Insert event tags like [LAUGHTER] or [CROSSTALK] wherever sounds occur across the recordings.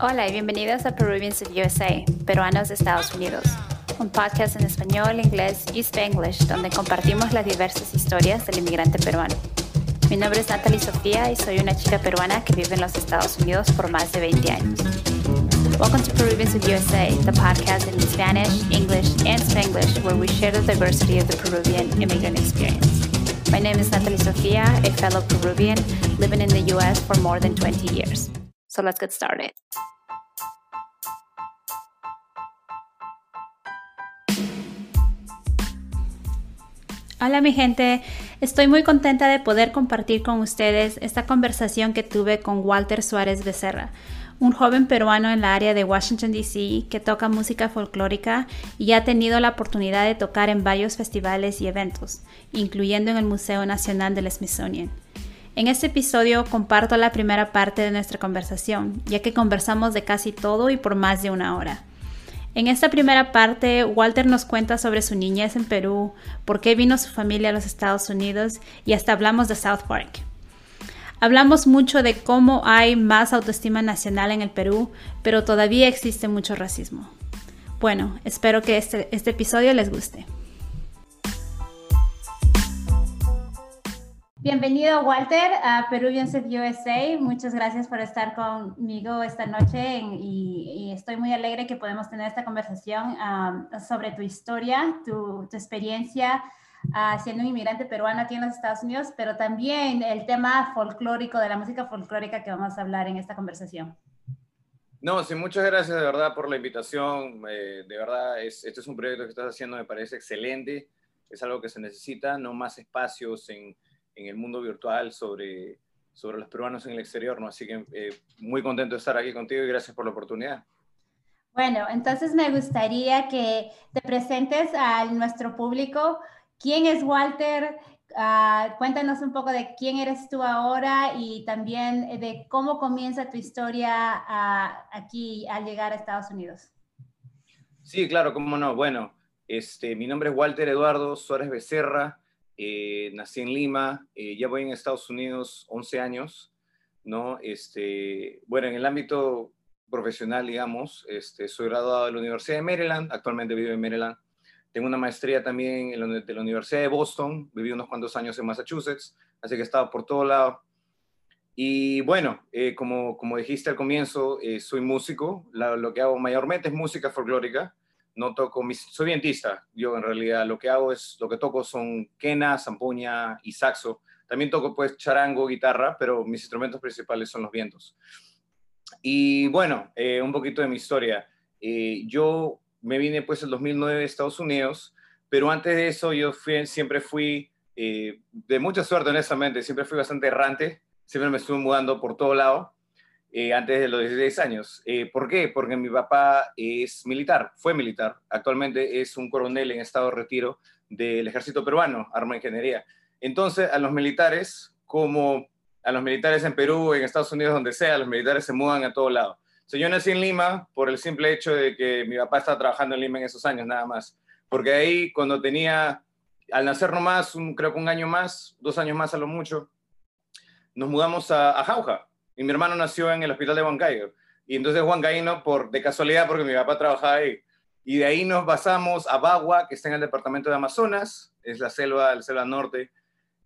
Hola y bienvenidos a Peruvians of USA, Peruanos de Estados Unidos, un podcast en español, inglés y spanglish donde compartimos las diversas historias del inmigrante peruano. Mi nombre es Natalie Sofía y soy una chica peruana que vive en los Estados Unidos por más de 20 años. Welcome to Peruvians of USA, the podcast in Spanish, English, and Spanglish where we share the diversity of the Peruvian immigrant experience. My name is Natalie Sofia, a fellow Peruvian living in the US for more than 20 years. So let's get started. Hola mi gente, estoy muy contenta de poder compartir con ustedes esta conversación que tuve con Walter Suárez Becerra, un joven peruano en la área de Washington, D.C. que toca música folclórica y ha tenido la oportunidad de tocar en varios festivales y eventos, incluyendo en el Museo Nacional del Smithsonian. En este episodio comparto la primera parte de nuestra conversación, ya que conversamos de casi todo y por más de una hora. En esta primera parte, Walter nos cuenta sobre su niñez en Perú, por qué vino su familia a los Estados Unidos y hasta hablamos de South Park. Hablamos mucho de cómo hay más autoestima nacional en el Perú, pero todavía existe mucho racismo. Bueno, espero que este, este episodio les guste. Bienvenido, Walter, a Peruvians of USA. Muchas gracias por estar conmigo esta noche y, estoy muy alegre que podemos tener esta conversación um, sobre tu historia, tu, experiencia uh, siendo un inmigrante peruano aquí en los Estados Unidos, pero también el tema folclórico, de la música folclórica que vamos a hablar en esta conversación. No, sí, muchas gracias de verdad por la invitación. Eh, de verdad, es, este es un proyecto que estás haciendo, me parece excelente. Es algo que se necesita, no más espacios en en el mundo virtual sobre, sobre los peruanos en el exterior, ¿no? Así que eh, muy contento de estar aquí contigo y gracias por la oportunidad. Bueno, entonces me gustaría que te presentes a nuestro público. ¿Quién es Walter? Uh, cuéntanos un poco de quién eres tú ahora y también de cómo comienza tu historia uh, aquí al llegar a Estados Unidos. Sí, claro, cómo no. Bueno, este, mi nombre es Walter Eduardo Suárez Becerra. Eh, nací en Lima, eh, ya voy en Estados Unidos 11 años, ¿no? Este, bueno, en el ámbito profesional, digamos, este, soy graduado de la Universidad de Maryland, actualmente vivo en Maryland. Tengo una maestría también en la, de la Universidad de Boston, viví unos cuantos años en Massachusetts, así que he estado por todo lado. Y bueno, eh, como, como dijiste al comienzo, soy músico, lo que hago mayormente es música folclórica, no toco, mis, soy vientista, yo en realidad lo que hago es, lo que toco son quena, zampoña y saxo. También toco pues charango, guitarra, pero mis instrumentos principales son los vientos. Y bueno, eh, un poquito de mi historia. Eh, yo me vine pues el 2009 de Estados Unidos, pero antes de eso yo siempre fui eh, de mucha suerte honestamente, siempre fui bastante errante, siempre me estuve mudando por todo lado. Eh, antes de los 16 años. Eh, ¿Por qué? Porque mi papá es militar, fue militar, actualmente es un coronel en estado de retiro del ejército peruano, arma ingeniería. Entonces, a los militares, como a los militares en Perú, en Estados Unidos, donde sea, los militares se mudan a todo lado. So, yo nací en Lima por el simple hecho de que mi papá estaba trabajando en Lima en esos años, nada más. Porque ahí, cuando tenía, al nacer nomás, un, creo que un año más, dos años más a lo mucho, nos mudamos a, a Jauja, y mi hermano nació en el hospital de Huancayo. Y entonces Huancaíno, por, de casualidad, porque mi papá trabajaba ahí. Y de ahí nos basamos a Bagua, que está en el departamento de Amazonas, es la selva, la selva norte.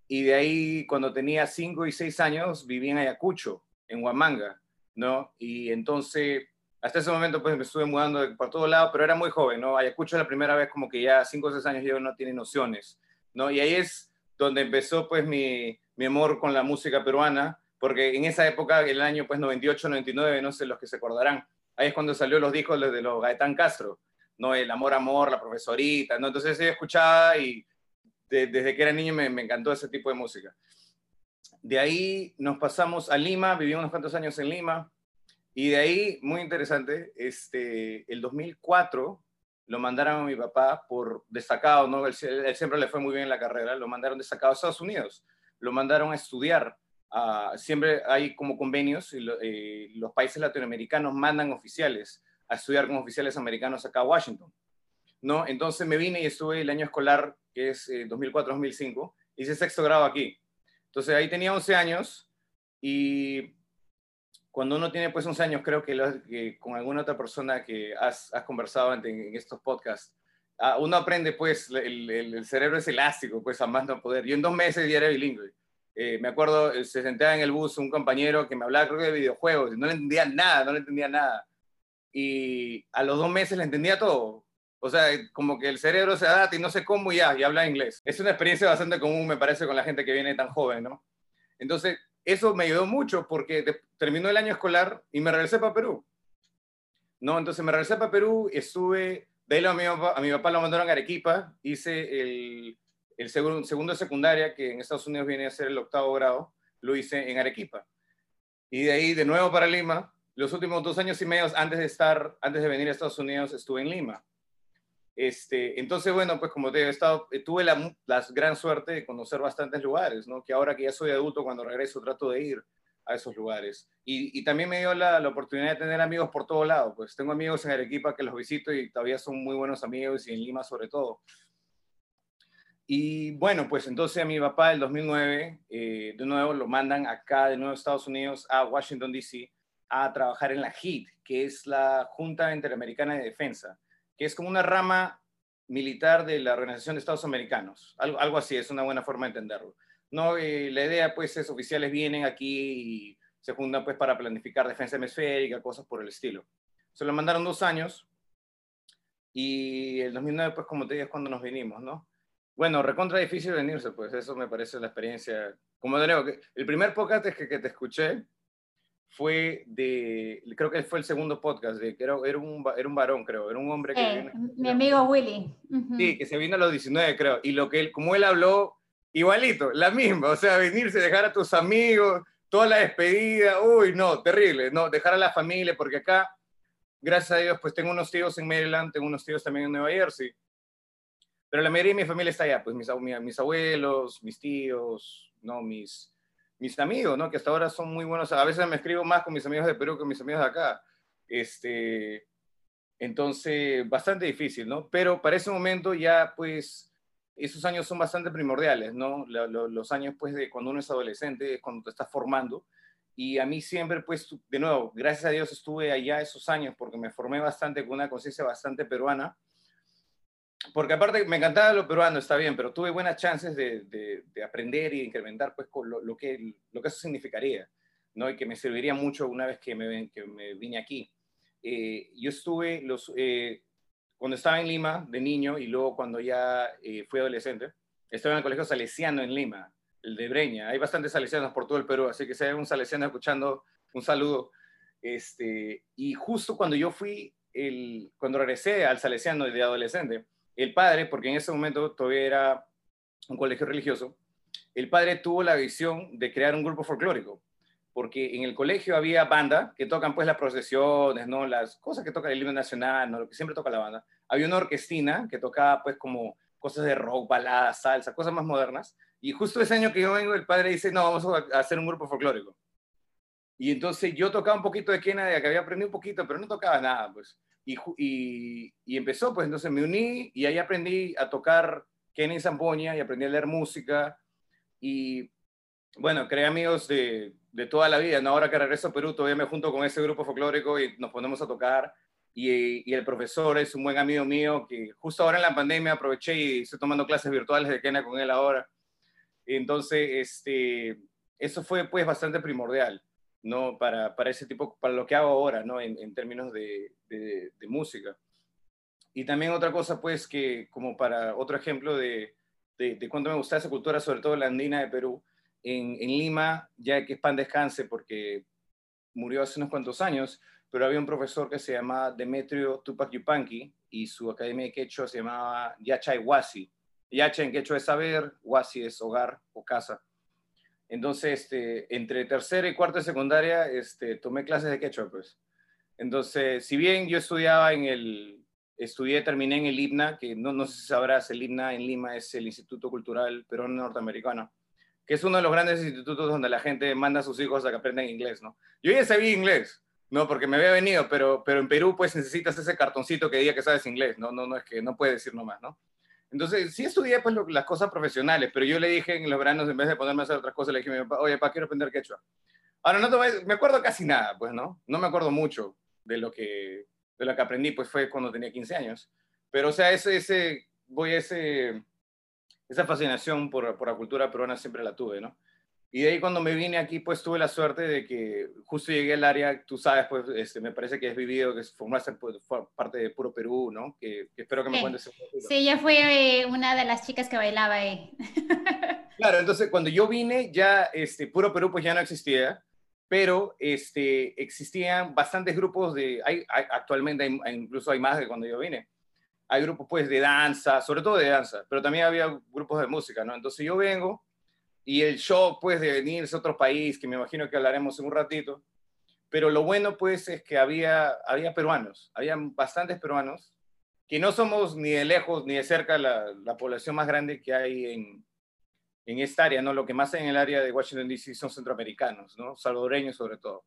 Y de ahí, cuando tenía cinco y seis años, viví en Ayacucho, en Huamanga, ¿no? Y entonces, hasta ese momento, pues me estuve mudando por todos lados, pero era muy joven, ¿no? Ayacucho es la primera vez como que ya cinco o seis años yo no tiene nociones, ¿no? Y ahí es donde empezó, pues, mi, mi amor con la música peruana, porque en esa época, el año pues 98, 99, no sé los que se acordarán, ahí es cuando salió los discos de los Gaetán Castro, ¿no? El Amor, Amor, La Profesorita, ¿no? Entonces yo escuchaba y desde que era niño me, me, encantó ese tipo de música. De ahí nos pasamos a Lima, viví unos cuantos años en Lima, y de ahí, muy interesante, este, el 2004 lo mandaron a mi papá por destacado, ¿no? Él, él siempre le fue muy bien en la carrera, lo mandaron destacado a Estados Unidos, lo mandaron a estudiar Ah, siempre hay como convenios eh, los países latinoamericanos mandan oficiales a estudiar como oficiales americanos acá a Washington. ¿no? Entonces me vine y estuve el año escolar, que es 2004-2005, eh, hice sexto grado aquí. Entonces ahí tenía 11 años y cuando uno tiene pues 11 años, creo que, con alguna otra persona que has, conversado en, en, estos podcasts, ah, uno aprende pues, el, cerebro es elástico, pues a más no poder. Yo en dos meses ya era bilingüe. Eh, me acuerdo, eh, se sentaba en el bus un compañero que me hablaba creo que de videojuegos, no le entendía nada, no le entendía nada. Y a los dos meses le entendía todo. O sea, como que el cerebro se adapta y no sé cómo ya, y habla inglés. Es una experiencia bastante común, me parece, con la gente que viene tan joven, ¿no? Entonces, eso me ayudó mucho porque terminó el año escolar y me regresé para Perú. ¿No? Entonces me regresé para Perú, estuve, de ahí a mi papá, a mi papá lo mandaron a Arequipa, hice el, el segundo, segundo de secundaria, que en Estados Unidos viene a ser el octavo grado, lo hice en Arequipa. Y de ahí de nuevo para Lima, los últimos dos años y medio antes de estar, antes de venir a Estados Unidos, estuve en Lima. Este, entonces, bueno, pues como te he estado, eh, tuve la, gran suerte de conocer bastantes lugares, ¿no? Que ahora que ya soy adulto, cuando regreso, trato de ir a esos lugares. Y, también me dio la, oportunidad de tener amigos por todo lado. Pues tengo amigos en Arequipa que los visito y todavía son muy buenos amigos y en Lima sobre todo. Y bueno, pues entonces a mi papá, el 2009, eh, de nuevo lo mandan acá de nuevo a Estados Unidos, a Washington, D.C., a trabajar en la HIT, que es la Junta Interamericana de Defensa que es como una rama militar de la Organización de Estados Americanos. Algo, algo así, es una buena forma de entenderlo. No, eh, la idea pues es oficiales vienen aquí y se juntan pues para planificar defensa hemisférica, cosas por el estilo. Se lo mandaron dos años y el 2009 pues como te digo es cuando nos vinimos, ¿no? Bueno, recontra difícil venirse, pues eso me parece la experiencia. Como de nuevo, el primer podcast que, que te escuché fue de, creo que fue el segundo podcast, de, era, era, un, era un varón, creo, era un hombre que... Eh, mi amigo Willy. Sí, que se vino a los 19, creo, y lo que él, como él habló, igualito, la misma, o sea, venirse, dejar a tus amigos, toda la despedida, uy, no, terrible, no, dejar a la familia, porque acá, gracias a Dios, pues tengo unos tíos en Maryland, tengo unos tíos también en Nueva Jersey, pero la mayoría de mi familia está allá, pues mis, mis abuelos, mis tíos, no, mis mis amigos, ¿no? Que hasta ahora son muy buenos. A veces me escribo más con mis amigos de Perú que con mis amigos de acá. Este, entonces, bastante difícil, ¿no? Pero para ese momento ya, pues, esos años son bastante primordiales, ¿no? Los años, pues, de cuando uno es adolescente, es cuando te estás formando. Y a mí siempre, pues, de nuevo, gracias a Dios estuve allá esos años porque me formé bastante con una conciencia bastante peruana porque aparte me encantaba lo peruano, está bien, pero tuve buenas chances de, de, aprender y de incrementar pues, lo, lo, que, lo que eso significaría, ¿no? y que me serviría mucho una vez que me, que me vine aquí. Eh, yo estuve, los, eh, cuando estaba en Lima de niño y luego cuando ya eh, fui adolescente, estaba en el colegio salesiano en Lima, el de Breña. Hay bastantes salesianos por todo el Perú, así que si hay un salesiano escuchando, un saludo. Este, y justo cuando yo fui, el, cuando regresé al salesiano de adolescente, el padre, porque en ese momento todavía era un colegio religioso, el padre tuvo la visión de crear un grupo folclórico, porque en el colegio había banda que tocan pues las procesiones, ¿no? Las cosas que toca el himno nacional, ¿no? Lo que siempre toca la banda. Había una orquestina que tocaba pues como cosas de rock, baladas, salsa, cosas más modernas. Y justo ese año que yo vengo, el padre dice, no, vamos a hacer un grupo folclórico. Y entonces yo tocaba un poquito de quena, que había aprendido un poquito, pero no tocaba nada, pues. Y, empezó, pues entonces me uní y ahí aprendí a tocar Kenny Zampoña y aprendí a leer música. Y bueno, creé amigos de, de, toda la vida. ¿no? Ahora que regreso a Perú, todavía me junto con ese grupo folclórico y nos ponemos a tocar. Y, y, el profesor es un buen amigo mío que justo ahora en la pandemia aproveché y estoy tomando clases virtuales de Kena con él ahora. Entonces, este, eso fue pues bastante primordial. ¿no? Para, para ese tipo, para lo que hago ahora, ¿no? En, en términos de, de, música. Y también otra cosa, pues, que como para otro ejemplo de, de, cuánto me gusta esa cultura, sobre todo la andina de Perú, en, en, Lima, ya que es pan descanse porque murió hace unos cuantos años, pero había un profesor que se llamaba Demetrio Tupac Yupanqui y su academia de quechua se llamaba Yachay Wasi. Yachay en quechua es saber, Wasi es hogar o casa. Entonces, este, entre tercera y cuarta de secundaria, este, tomé clases de quechua, pues. Entonces, si bien yo estudiaba en el, estudié, terminé en el IPNA, que no, no sé si sabrás, el IPNA en Lima es el Instituto Cultural Peruano Norteamericano, que es uno de los grandes institutos donde la gente manda a sus hijos a que aprendan inglés, ¿no? Yo ya sabía inglés, ¿no? Porque me había venido, pero, pero en Perú, pues, necesitas ese cartoncito que diga que sabes inglés, ¿no? No, no es que no puedes decir nomás, ¿no? Entonces, sí estudié pues las cosas profesionales, pero yo le dije en los veranos, en vez de ponerme a hacer otras cosas, le dije a papá, oye, papá, quiero aprender quechua. Ahora, no me acuerdo casi nada, pues, ¿no? No me acuerdo mucho de lo que, de lo que aprendí, pues fue cuando tenía 15 años. Pero, o sea, ese, ese, voy a ese, esa fascinación por, por la cultura peruana siempre la tuve, ¿no? Y de ahí cuando me vine aquí, pues tuve la suerte de que justo llegué al área, tú sabes, pues este, me parece que has vivido, que formaste pues, parte de Puro Perú, ¿no? Que, espero que me cuentes. Sí, yo fui eh, una de las chicas que bailaba ahí. [LAUGHS] claro, entonces cuando yo vine, ya este, Puro Perú pues ya no existía, pero este, existían bastantes grupos de, hay, actualmente incluso hay más de cuando yo vine. Hay grupos pues de danza, sobre todo de danza, pero también había grupos de música, ¿no? Entonces yo vengo y el shock pues de venirse a otro país, que me imagino que hablaremos en un ratito, pero lo bueno pues es que había, había peruanos, habían bastantes peruanos, que no somos ni de lejos ni de cerca la, la población más grande que hay en, en esta área, ¿no? Lo que más hay en el área de Washington, D.C. son centroamericanos, ¿no? Salvadoreños sobre todo.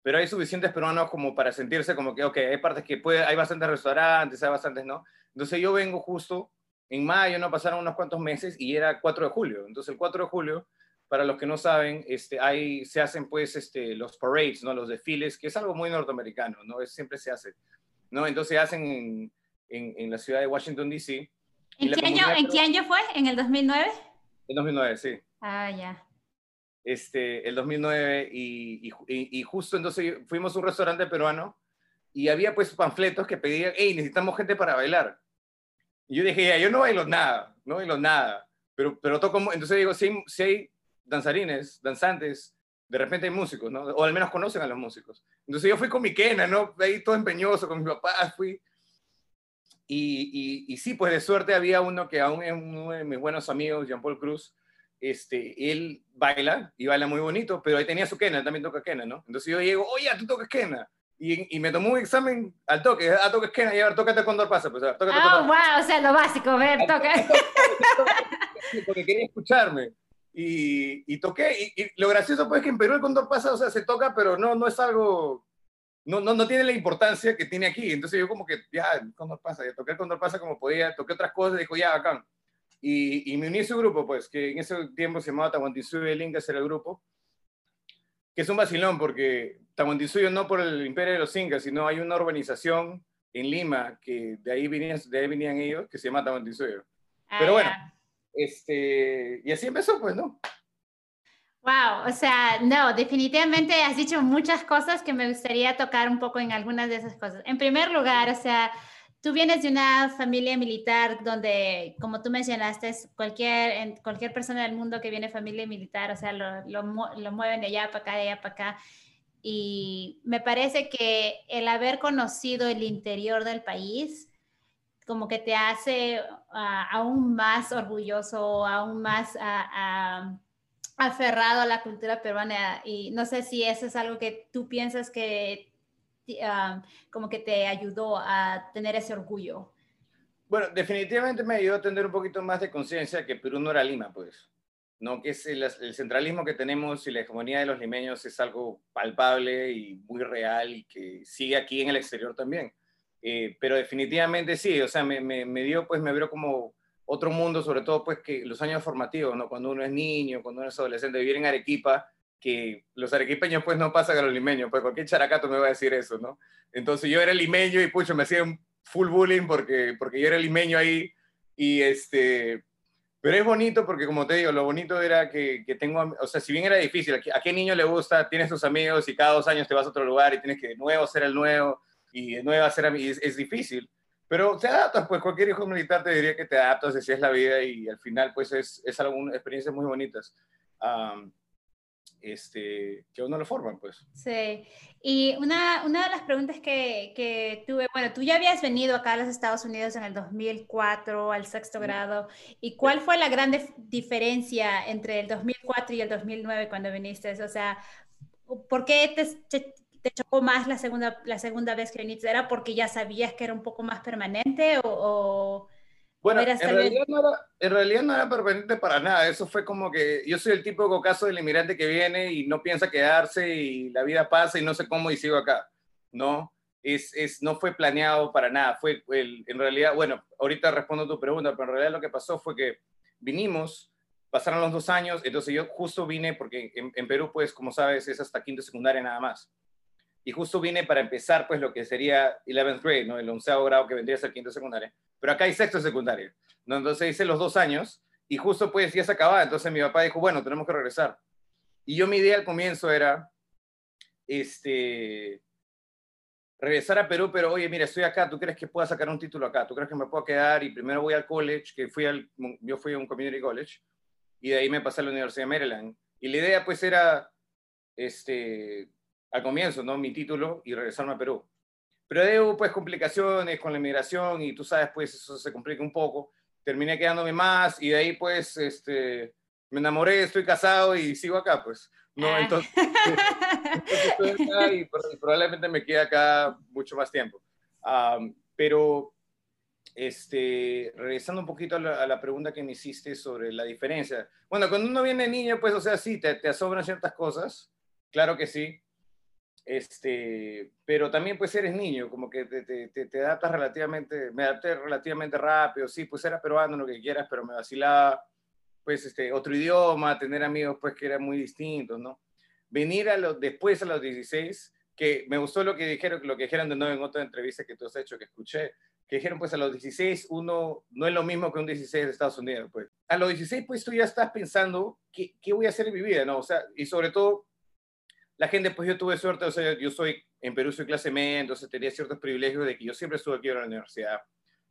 Pero hay suficientes peruanos como para sentirse como que, ok, hay partes que puede, hay bastantes restaurantes, hay bastantes, ¿no? Entonces yo vengo justo en mayo, no pasaron unos cuantos meses y era 4 de julio. Entonces el 4 de julio, para los que no saben, este, hay, se hacen pues este, los parades, ¿no? los desfiles, que es algo muy norteamericano, ¿no? Es, siempre se hace. ¿no? Entonces hacen en, en, la ciudad de Washington, D.C. ¿En, qué año, ¿En qué año fue? ¿En el 2009? En 2009, sí. Ah, ya. Este, el 2009 y, y, y, justo entonces fuimos a un restaurante peruano y había pues panfletos que pedían, hey, necesitamos gente para bailar. Y yo dije, ya, yo no bailo nada, no bailo nada, pero, pero toco, entonces digo, si hay, si hay danzarines, danzantes, de repente hay músicos, ¿no? O al menos conocen a los músicos. Entonces yo fui con mi quena, ¿no? Ahí todo empeñoso, con mi papá fui. Y, y, y, sí, pues de suerte había uno que aún es uno de mis buenos amigos, Jean-Paul Cruz, este, él baila y baila muy bonito, pero ahí tenía su quena, él también toca quena, ¿no? Entonces yo llego, oye, tú tocas quena. Y, y, me tomó un examen al toque, a toque esquina, y a ver, tócate cuando pasa, pues, a ver, tócate oh, wow, o sea, lo básico, ver, toca. [LAUGHS] Porque quería escucharme. Y, y toqué, y, lo gracioso pues es que en Perú el condor pasa, o sea, se toca, pero no, no es algo, no, no, no tiene la importancia que tiene aquí. Entonces yo como que, ya, el condor pasa, ya toqué el condor pasa como podía, toqué otras cosas, dijo, ya, acá. Y, y me uní a su grupo, pues, que en ese tiempo se llamaba Tahuantinsuyo el Inca, era el grupo que es un vacilón porque Tahuantinsuyo no por el imperio de los incas, sino hay una urbanización en Lima que de ahí venían, de ahí venían ellos que se llama Tahuantinsuyo. Ah, Pero bueno, este, y así empezó, pues, ¿no? Wow, o sea, no, definitivamente has dicho muchas cosas que me gustaría tocar un poco en algunas de esas cosas. En primer lugar, o sea, tú vienes de una familia militar donde, como tú mencionaste, cualquier, cualquier persona del mundo que viene de familia militar, o sea, lo, lo, lo, mueven de allá para acá, de allá para acá. Y me parece que el haber conocido el interior del país, como que te hace ah, aún más orgulloso, aún más uh, aferrado a la cultura peruana. Y no sé si eso es algo que tú piensas que como que te ayudó a tener ese orgullo? Bueno, definitivamente me ayudó a tener un poquito más de conciencia que Perú no era Lima, pues. ¿no? Que es el, centralismo que tenemos y la hegemonía de los limeños es algo palpable y muy real y que sigue aquí en el exterior también. Eh, pero definitivamente sí, o sea, me, me, me, dio, pues me vio como otro mundo, sobre todo pues que los años formativos, ¿no? Cuando uno es niño, cuando uno es adolescente, vivir en Arequipa, que los arequipeños pues no pasan a los limeños, pues cualquier characato me va a decir eso, ¿no? Entonces yo era limeño y pucho, me hacían full bullying porque, porque yo era limeño ahí y este... Pero es bonito porque, como te digo, lo bonito era que, que tengo, o sea, si bien era difícil, ¿a qué niño le gusta? Tienes tus amigos y cada dos años te vas a otro lugar y tienes que de nuevo ser el nuevo y de nuevo hacer amigos, es, es difícil. Pero te adaptas, pues cualquier hijo militar te diría que te adaptas, así es la vida y al final pues es, es algunas experiencias muy bonitas. Um, este, que uno lo forman, pues. Sí, y una, una de las preguntas que, que, tuve, bueno, tú ya habías venido acá a los Estados Unidos en el 2004, al sexto grado, ¿y cuál fue la gran diferencia entre el 2004 y el 2009 cuando viniste? O sea, ¿por qué te, te, chocó más la segunda, la segunda vez que viniste? ¿Era porque ya sabías que era un poco más permanente o bueno, en realidad, no era, en realidad no era permanente para nada. Eso fue como que yo soy el típico caso del inmigrante que viene y no piensa quedarse y la vida pasa y no sé cómo y sigo acá. No, es, es, no fue planeado para nada. Fue el, en realidad, bueno, ahorita respondo tu pregunta, pero en realidad lo que pasó fue que vinimos pasaron los dos años, entonces yo justo vine, porque en, Perú, pues, como sabes, es hasta quinto secundaria nada más. Y justo vine para empezar, pues, lo que sería 11th grade, ¿no? El onceavo grado que vendría a ser quinto secundaria. Pero acá hay sexto secundaria, ¿no? Entonces hice los dos años y justo, pues, ya se acababa. Entonces mi papá dijo, bueno, tenemos que regresar. Y yo mi idea al comienzo era, este, regresar a Perú, pero oye, mira, estoy acá, ¿tú crees que pueda sacar un título acá? ¿Tú crees que me puedo quedar y primero voy al college, que fui al, yo fui a un community college, y de ahí me pasé a la Universidad de Maryland. Y la idea pues era, este, al comienzo, ¿no? Mi título y regresarme a Perú. Pero de hubo pues complicaciones con la inmigración y tú sabes, pues eso se complica un poco. Terminé quedándome más y de ahí pues, este, me enamoré, estoy casado y sigo acá, pues. No, ah. entonces, [LAUGHS] estoy acá y, probablemente me quede acá mucho más tiempo. pero, este, regresando un poquito a la, pregunta que me hiciste sobre la diferencia. Bueno, cuando uno viene niño, pues, o sea, sí, te, te asombran ciertas cosas, claro que sí. Este, pero también pues eres niño, como que te, te, te, adaptas relativamente, me adapté relativamente rápido, sí, pues era peruano, lo que quieras, pero me vacilaba pues, este, otro idioma, tener amigos, pues, que eran muy distintos, ¿no? Venir a los, después a los 16, que me gustó lo que dijeron, lo que dijeron de nuevo en otra entrevista que tú has hecho, que escuché, que dijeron, pues, a los 16 uno no es lo mismo que un 16 de Estados Unidos, pues. A los 16, pues, tú ya estás pensando, ¿qué, qué voy a hacer en mi vida, no? O sea, y sobre todo, la gente, pues, yo tuve suerte, o sea, yo soy, en Perú soy clase media, entonces tenía ciertos privilegios de que yo siempre estuve aquí en la universidad.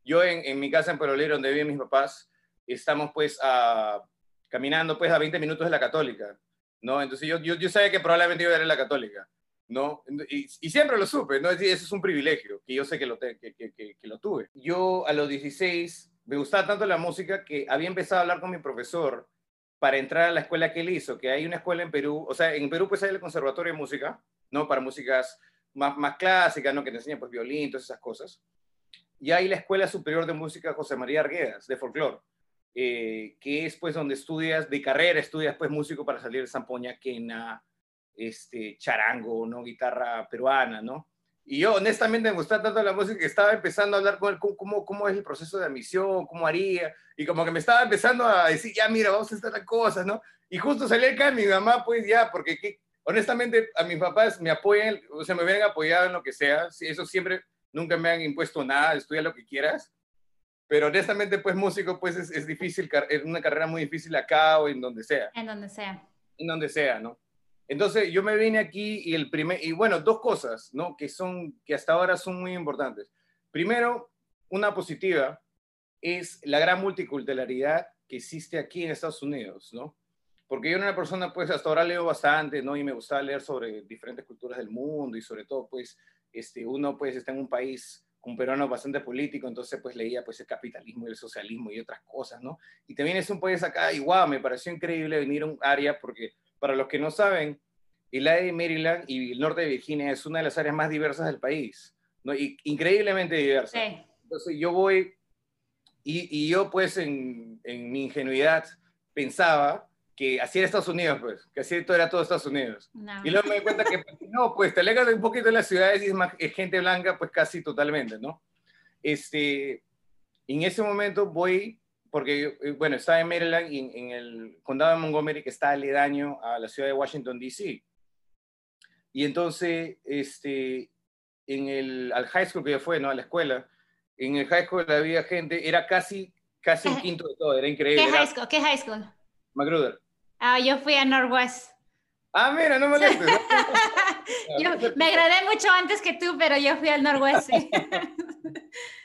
Yo en, en mi casa en Perolero, donde viven mis papás, estamos pues a, caminando pues a 20 minutos de la católica, ¿no? Entonces yo, yo, yo sabía que probablemente iba a ir a la católica, ¿no? Y, y, siempre lo supe, ¿no? Eso es un privilegio, que yo sé que lo, que, que, que, lo tuve. Yo a los 16 me gustaba tanto la música que había empezado a hablar con mi profesor para entrar a la escuela que él hizo, que hay una escuela en Perú, o sea, en Perú pues hay el Conservatorio de Música, ¿no? Para músicas más, más clásicas, ¿no? Que te enseñan pues violín, todas esas cosas. Y hay la Escuela Superior de Música José María Arguedas, de folclore eh, que es pues donde estudias de carrera, estudias pues músico para salir de zampoña, quena, este, charango, ¿no? Guitarra peruana, ¿no? Y yo honestamente me gustaba tanto la música que estaba empezando a hablar con él cómo, cómo es el proceso de admisión, cómo haría, y como que me estaba empezando a decir, ya mira, vamos a hacer las cosas, ¿no? Y justo salí acá mi mamá, pues ya, porque honestamente a mis papás me apoyan, o sea, me hubieran apoyado en lo que sea, eso siempre, nunca me han impuesto nada, estudia lo que quieras, pero honestamente, pues músico, pues es, es difícil, es una carrera muy difícil acá o en donde sea. En donde sea. En donde sea, ¿no? Entonces yo me vine aquí y el primer, y bueno, dos cosas, ¿no? Que son, que hasta ahora son muy importantes. Primero, una positiva es la gran multiculturalidad que existe aquí en Estados Unidos, ¿no? Porque yo era una persona, pues hasta ahora leo bastante, ¿no? Y me gusta leer sobre diferentes culturas del mundo y sobre todo, pues, este, uno, pues, está en un país un peruano bastante político, entonces pues leía pues el capitalismo y el socialismo y otras cosas, ¿no? Y también es un país acá, igual, me pareció increíble venir a un área porque para los que no saben, el área de Maryland y el norte de Virginia es una de las áreas más diversas del país, ¿no? Y, increíblemente diversa. Entonces yo voy y, y yo pues en, en mi ingenuidad pensaba que así era Estados Unidos, pues, que así todo era todo Estados Unidos. Y luego me di cuenta que, no, pues te alegas un poquito de las ciudades y es, más, gente blanca, pues casi totalmente, ¿no? Este, en ese momento voy, porque, eh, bueno, estaba en Maryland, y en, el condado de Montgomery, que está aledaño a la ciudad de Washington, D.C. Y entonces, este, en el, al high school que yo fue, ¿no? A la escuela, en el high school había gente, era casi, casi un quinto de todo, era increíble. ¿Qué high school? ¿Qué high school? Magruder. Ah, yo fui a Northwest. Ah, mira, no me [LAUGHS] yo me agradé mucho antes que tú, pero yo fui al Northwest. [LAUGHS]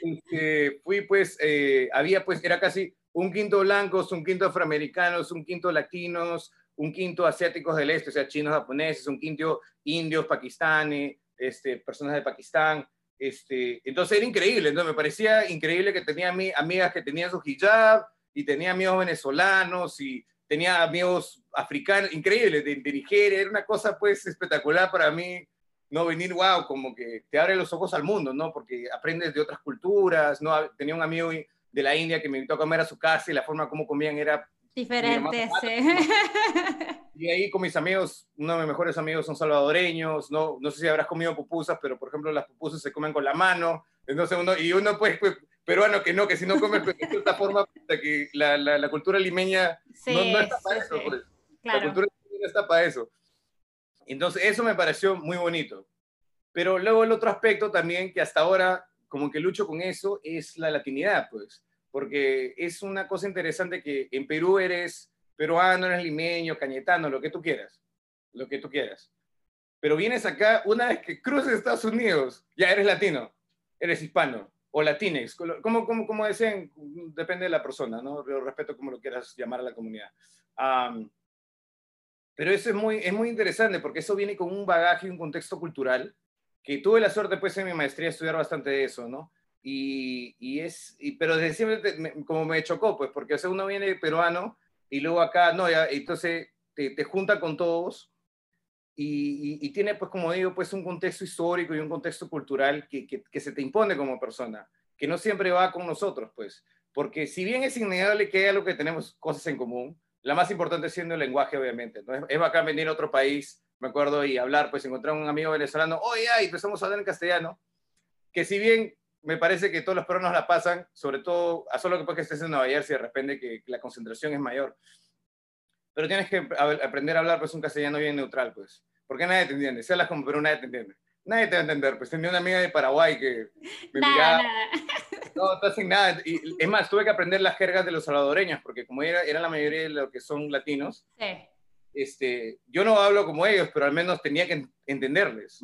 Este, fui pues, eh, había pues, era casi un quinto blancos, un quinto afroamericanos, un quinto latinos, un quinto asiáticos del este, o sea, chinos, japoneses, un quinto indios, pakistanes, este, personas de Pakistán. Este, entonces era increíble, entonces me parecía increíble que tenía amigas que tenían su hijab y tenía amigos venezolanos y tenía amigos africanos, increíbles, de, Nigeria, era una cosa pues espectacular para mí, no venir, wow, como que te abre los ojos al mundo, ¿no? Porque aprendes de otras culturas, ¿no? Tenía un amigo de la India que me invitó a comer a su casa y la forma como comían era... Diferente, sí. [LAUGHS] Y ahí con mis amigos, uno de mis mejores amigos son salvadoreños, no, no sé si habrás comido pupusas, pero por ejemplo las pupusas se comen con la mano, entonces uno, y uno pues, pues peruano que no, que si no come pues, de cierta forma, [LAUGHS] que la, la, cultura limeña no, está para eso. Pues. La cultura limeña no está para eso. Entonces, eso me pareció muy bonito. Pero luego el otro aspecto también, que hasta ahora como que lucho con eso, es la latinidad, pues. Porque es una cosa interesante que en Perú eres peruano, eres limeño, cañetano, lo que tú quieras. Lo que tú quieras. Pero vienes acá, una vez que cruces Estados Unidos, ya eres latino, eres hispano o latinex, como, como, como decían, depende de la persona, ¿no? Yo respeto como lo quieras llamar a la comunidad. pero eso es muy, es muy interesante porque eso viene con un bagaje un contexto cultural que tuve la suerte, pues, en mi maestría estudiar bastante de eso, ¿no? Y, y es, y, pero desde siempre, como me chocó, pues, porque o sea, uno viene peruano y luego acá, no, ya, entonces te, te junta con todos y, y, tiene, pues, como digo, pues un contexto histórico y un contexto cultural que, que, que, se te impone como persona, que no siempre va con nosotros, pues, porque si bien es innegable que hay algo que tenemos cosas en común, la más importante siendo el lenguaje, obviamente, ¿no? Es, es bacán venir a otro país me acuerdo, y hablar, pues encontrar un amigo venezolano, oye, ay, empezamos a hablar en castellano, que si bien me parece que todos los peruanos la pasan, sobre todo, a solo que pues que estés en Nueva Jersey, de repente que la concentración es mayor, pero tienes que aprender a hablar pues un castellano bien neutral, pues, porque nadie te entiende, si hablas como Perú, nadie te entiende. Nadie te va a entender, pues tenía una amiga de Paraguay que me nada, no, no hacen nada. Y, es más, tuve que aprender las jergas de los salvadoreños, porque como era, era la mayoría de los que son latinos, sí este, yo no hablo como ellos, pero al menos tenía que entenderles.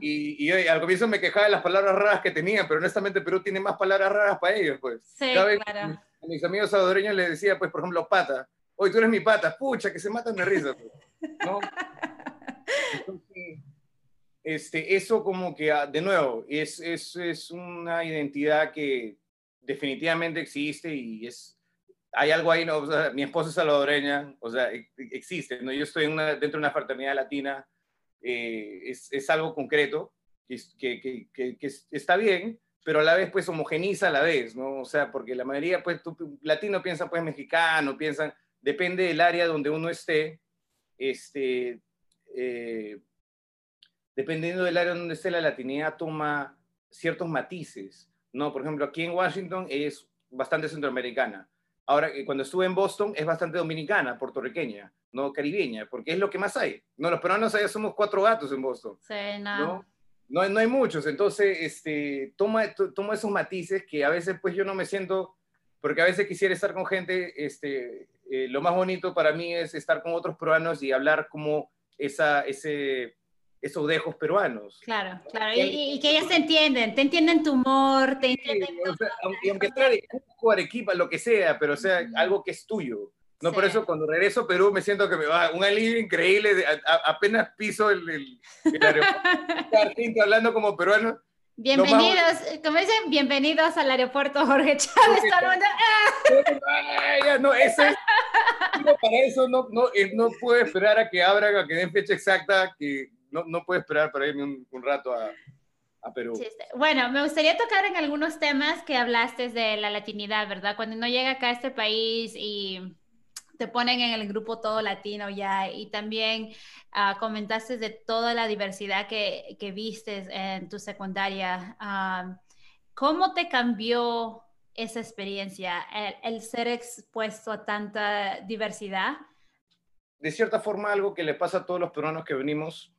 y, al comienzo me quejaba de las palabras raras que tenía, pero honestamente Perú tiene más palabras raras para ellos. Pues. Sí, claro. A mis amigos salvadoreños les decía, pues, por ejemplo, pata. Hoy tú eres mi pata, pucha, que se matan de risa. Pues, ¿no? [LAUGHS] este, eso como que, ah, de nuevo, es, es, es una identidad que definitivamente existe y es hay algo ahí, ¿no? mi esposa es salvadoreña, o sea, e, e, existe, ¿no? Yo estoy dentro de una fraternidad latina, eh, es, es, algo concreto, que, que, que, que, está bien, pero a la vez, pues, homogeniza a la vez, ¿no? O sea, porque la mayoría, pues, tú, latino piensa, pues, mexicano, piensan, depende del área donde uno esté, este, eh, dependiendo del área donde esté, la latinidad toma ciertos matices, ¿no? Por ejemplo, aquí en Washington es bastante centroamericana, Ahora, eh, cuando estuve en Boston, es bastante dominicana, puertorriqueña, no caribeña, porque es lo que más hay. No, los peruanos allá somos cuatro gatos en Boston. Sí, no. ¿no? No, hay muchos, entonces este, toma, toma esos matices que a veces pues yo no me siento, porque a veces quisiera estar con gente, este, eh, lo más bonito para mí es estar con otros peruanos y hablar como esa, ese, esos dejos peruanos. Claro, claro, y, que ellos te entienden, te entienden tu humor, te entienden... aunque sea de Cusco, Arequipa, lo que sea, pero sea algo que es tuyo. No, por eso cuando regreso a Perú me siento que me va un alivio increíble, apenas piso el, el, el aeropuerto, [LAUGHS] hablando como peruano. Bienvenidos, como dicen, bienvenidos al aeropuerto Jorge Chávez. no, no, ese, para eso no, no, eh, no puedo esperar a que abran, a que den fecha exacta, que no, no puedo esperar para irme un, rato a, a Perú. Bueno, me gustaría tocar en algunos temas que hablaste de la latinidad, ¿verdad? Cuando uno llega acá a este país y te ponen en el grupo todo latino ya y también uh, comentaste de toda la diversidad que, que viste en tu secundaria. Uh, ¿Cómo te cambió esa experiencia, el, el, ser expuesto a tanta diversidad? De cierta forma, algo que le pasa a todos los peruanos que venimos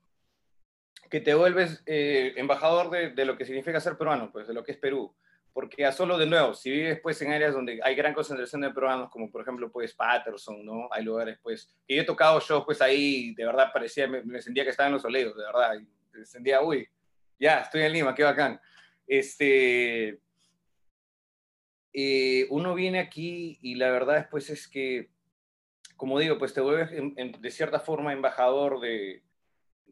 que te vuelves eh, embajador de, de, lo que significa ser peruano, pues de lo que es Perú. Porque a solo de nuevo, si vives pues en áreas donde hay gran concentración de peruanos, como por ejemplo pues Patterson, ¿no? Hay lugares pues, que yo he tocado shows pues ahí, de verdad parecía, me, me sentía que estaba en los olivos, de verdad, y sentía, uy, ya, estoy en Lima, qué bacán. Este, eh, uno viene aquí y la verdad pues es que, como digo, pues te vuelves en, en, de cierta forma embajador de,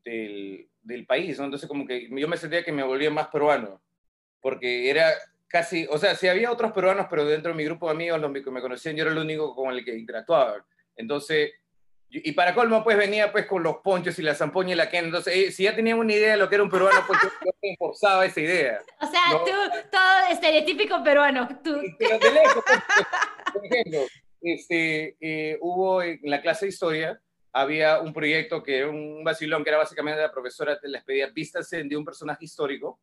del, del país, ¿no? Entonces como que yo me sentía que me volvía más peruano, porque era casi, o sea, si había otros peruanos, pero dentro de mi grupo de amigos, los que me conocían, yo era el único con el que interactuaba. Entonces, y para colmo, pues venía pues con los ponchos y la zampoña y la que entonces, eh, si ya tenía una idea de lo que era un peruano, pues yo, me forzaba esa idea. [LAUGHS] O sea, tú, todo estereotípico peruano. Tú. Pero de lejos, pues, por ejemplo, este, eh, hubo en la clase de historia, había un proyecto que era un vacilón, que era básicamente la profesora les pedía vistas de un personaje histórico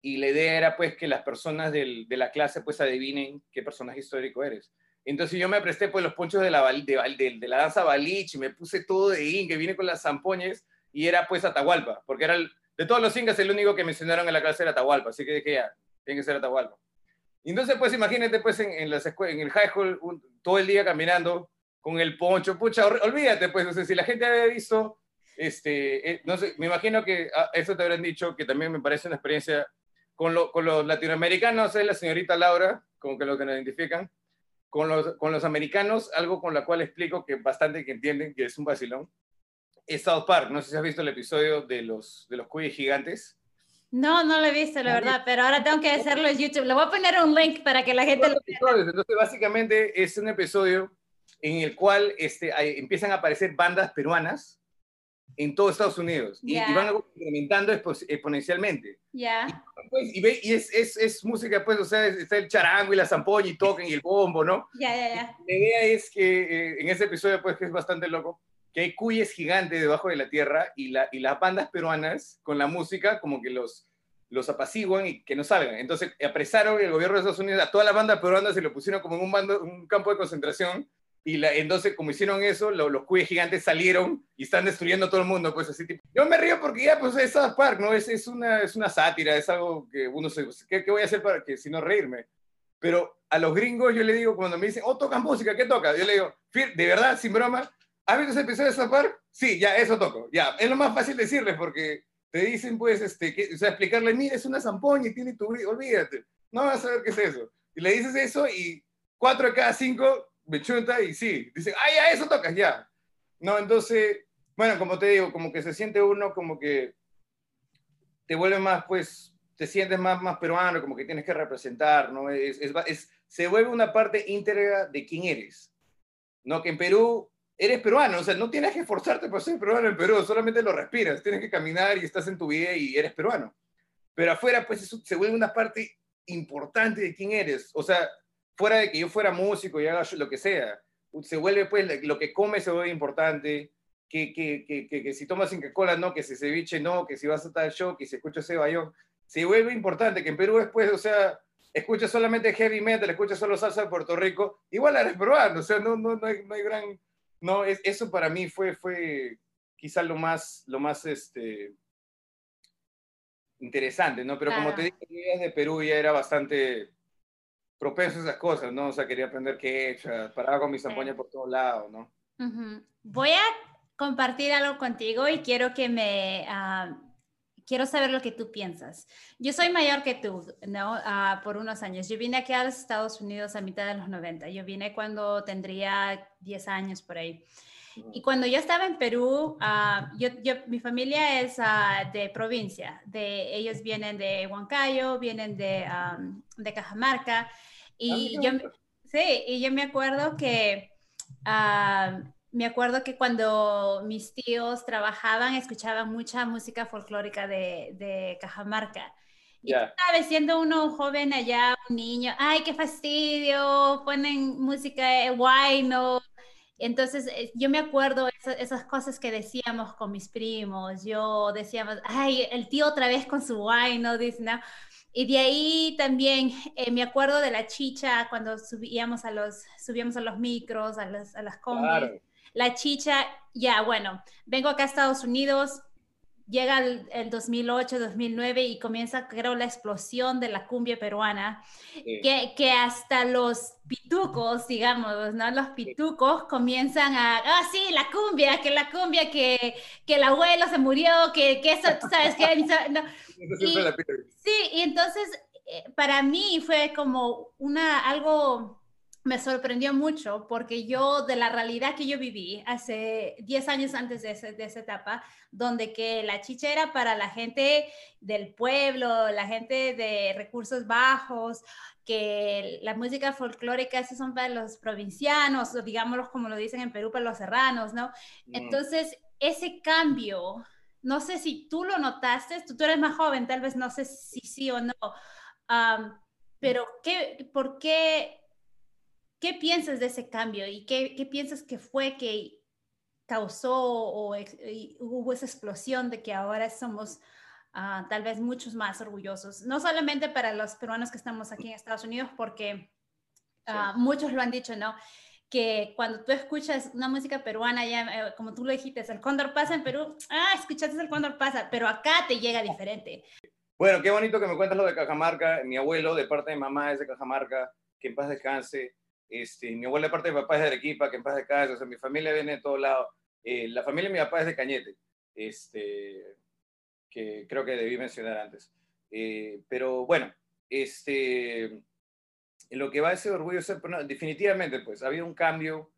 y la idea era pues que las personas de la clase pues adivinen qué personaje histórico eres. Entonces yo me presté pues los ponchos de la, danza baliche, me puse todo de in, que viene con las zampoñas, y era pues Atahualpa, porque era de todos los incas el único que mencionaron en la clase era Atahualpa, así que dije ya, tiene que ser Atahualpa. Entonces pues imagínate pues en, en, las en el high school todo el día caminando con el poncho, pucha, olvídate pues, no si la gente había visto, este, eh, no sé, me imagino que ah, eso te habrán dicho, que también me parece una experiencia con, lo, con los latinoamericanos, es la señorita Laura, como que lo que nos identifican, con los, con los americanos, algo con la cual explico que bastante que entienden que es un vacilón, es South Park. No sé si has visto el episodio de los, de los cuyes gigantes. No, no lo he visto, la verdad, pero ahora tengo que hacerlo en YouTube. Le voy a poner un link para que la gente lo vea. Entonces, básicamente es un episodio en el cual este, empiezan a aparecer bandas peruanas en todo Estados Unidos y, van incrementando exponencialmente. Ya. Pues, y, y, es, es, es, música, pues, o sea, está el charango y la zampoña y tocan y el bombo, ¿no? Ya. La idea es que eh, en ese episodio, pues, que es bastante loco, que hay cuyes gigantes debajo de la tierra y, la, y las bandas peruanas con la música como que los, los apaciguan y que no salgan. Entonces apresaron el gobierno de Estados Unidos a toda la banda peruana, se lo pusieron como en un, bando, un campo de concentración y la, entonces como hicieron eso, los cuyes gigantes salieron y están destruyendo todo el mundo, pues así tipo. Yo me río porque ya pues es South Park, ¿no? Es, es, una, es una sátira, es algo que uno se... ¿qué, ¿Qué voy a hacer para que si no reírme? Pero a los gringos yo le digo cuando me dicen, oh, tocan música, ¿qué toca? Yo le digo, de verdad, sin broma, ¿Has visto ese episodio de South Park? Sí, ya, eso toco. Ya, es lo más fácil decirles porque te dicen, pues, este, que, o sea, explicarle, mira, es una zampoña y tiene tu olvídate. No vas a saber qué es eso. Y le dices eso y cuatro de cada cinco me chunta y sí. Dice, ah, ya, eso tocas, ya. No, entonces, bueno, como te digo, como que se siente uno como que te vuelve más, pues, te sientes más, más peruano, como que tienes que representar, ¿no? Es, es, es, se vuelve una parte íntegra de quién eres. ¿No? Que en Perú eres peruano, o sea, no tienes que esforzarte por ser peruano en Perú, solamente lo respiras, tienes que caminar y estás en tu vida y eres peruano. Pero afuera, pues se vuelve una parte importante de quién eres, o sea, fuera de que yo fuera músico y haga lo que sea, se vuelve, pues, lo que comes se vuelve importante, que, que, que, que, si tomas Inca Cola no, que si ceviche no, que si vas a tal show, que si escuchas ese bayón, se vuelve importante, que en Perú después, o sea, escuchas solamente heavy metal, escuchas solo salsa de Puerto Rico, igual eres peruano, o sea, no, no, no, hay, no hay gran no, es, eso para mí fue, fue quizá lo más, lo más este, interesante, ¿no? Pero como te dije, de Perú ya era bastante propenso a esas cosas, ¿no? O sea, quería aprender qué he hecho, paraba con mis zampoñas por todos lados, ¿no? Voy a compartir algo contigo y quiero que me, ah, quiero saber lo que tú piensas. Yo soy mayor que tú, ¿no? Uh, por unos años. Yo vine aquí a los Estados Unidos a mitad de los 90. Yo vine cuando tendría 10 años por ahí. Y cuando yo estaba en Perú, uh, yo, yo, mi familia es uh, de provincia. De, ellos vienen de Huancayo, vienen de, um, de Cajamarca. Y ah, yo, sí, y yo me acuerdo que me acuerdo que cuando mis tíos trabajaban, escuchaban mucha música folclórica de, de Cajamarca. Y yeah. sabes, siendo uno joven allá, un niño, ay, qué fastidio, ponen música de guayno. Entonces, eh, yo me acuerdo esas, cosas que decíamos con mis primos. Yo decíamos, ay, el tío otra vez con su guayno, dice, ¿no? Y de ahí también eh, me acuerdo de la chicha cuando subíamos a los, subíamos a los micros, a, las, a las combis. Claro la chicha, ya, bueno, vengo acá a Estados Unidos, llega el, 2008, 2009 y comienza, creo, la explosión de la cumbia peruana, que, que, hasta los pitucos, digamos, ¿no? Los pitucos comienzan a, ah, sí, la cumbia, que la cumbia, que, que el abuelo se murió, que, que eso, sabes, que... No. [LAUGHS] Y, sí, y entonces, eh, para mí fue como una, algo me sorprendió mucho porque yo de la realidad que yo viví hace 10 años antes de, ese, de, esa etapa, donde que la chicha era para la gente del pueblo, la gente de recursos bajos, que la música folclórica esos son para los provincianos, o digámoslo como lo dicen en Perú, para los serranos, ¿no? Mm. Entonces, ese cambio, no sé si tú lo notaste, tú, tú, eres más joven, tal vez no sé si sí o no, um, pero ¿qué, ¿por qué? ¿Qué piensas de ese cambio y qué, qué piensas que fue que causó o hubo esa explosión de que ahora somos ah, tal vez muchos más orgullosos, no solamente para los peruanos que estamos aquí en Estados Unidos, porque ah, muchos lo han dicho, ¿no? que cuando tú escuchas una música peruana, ya, eh, como tú lo dijiste, el cóndor pasa en Perú, ah, escuchaste el cóndor pasa, pero acá te llega diferente. Bueno, qué bonito que me cuentas lo de Cajamarca. Mi abuelo, de parte de mamá, es de Cajamarca, que en paz descanse. Este, mi abuelo, de parte de papá, es de Arequipa, que en paz descanse. O sea, mi familia viene de todos lados. Eh, la familia de mi papá es de Cañete, este, que creo que debí mencionar antes. Eh, pero bueno, este, lo que va a ese orgullo ser, definitivamente, pues, ha habido un cambio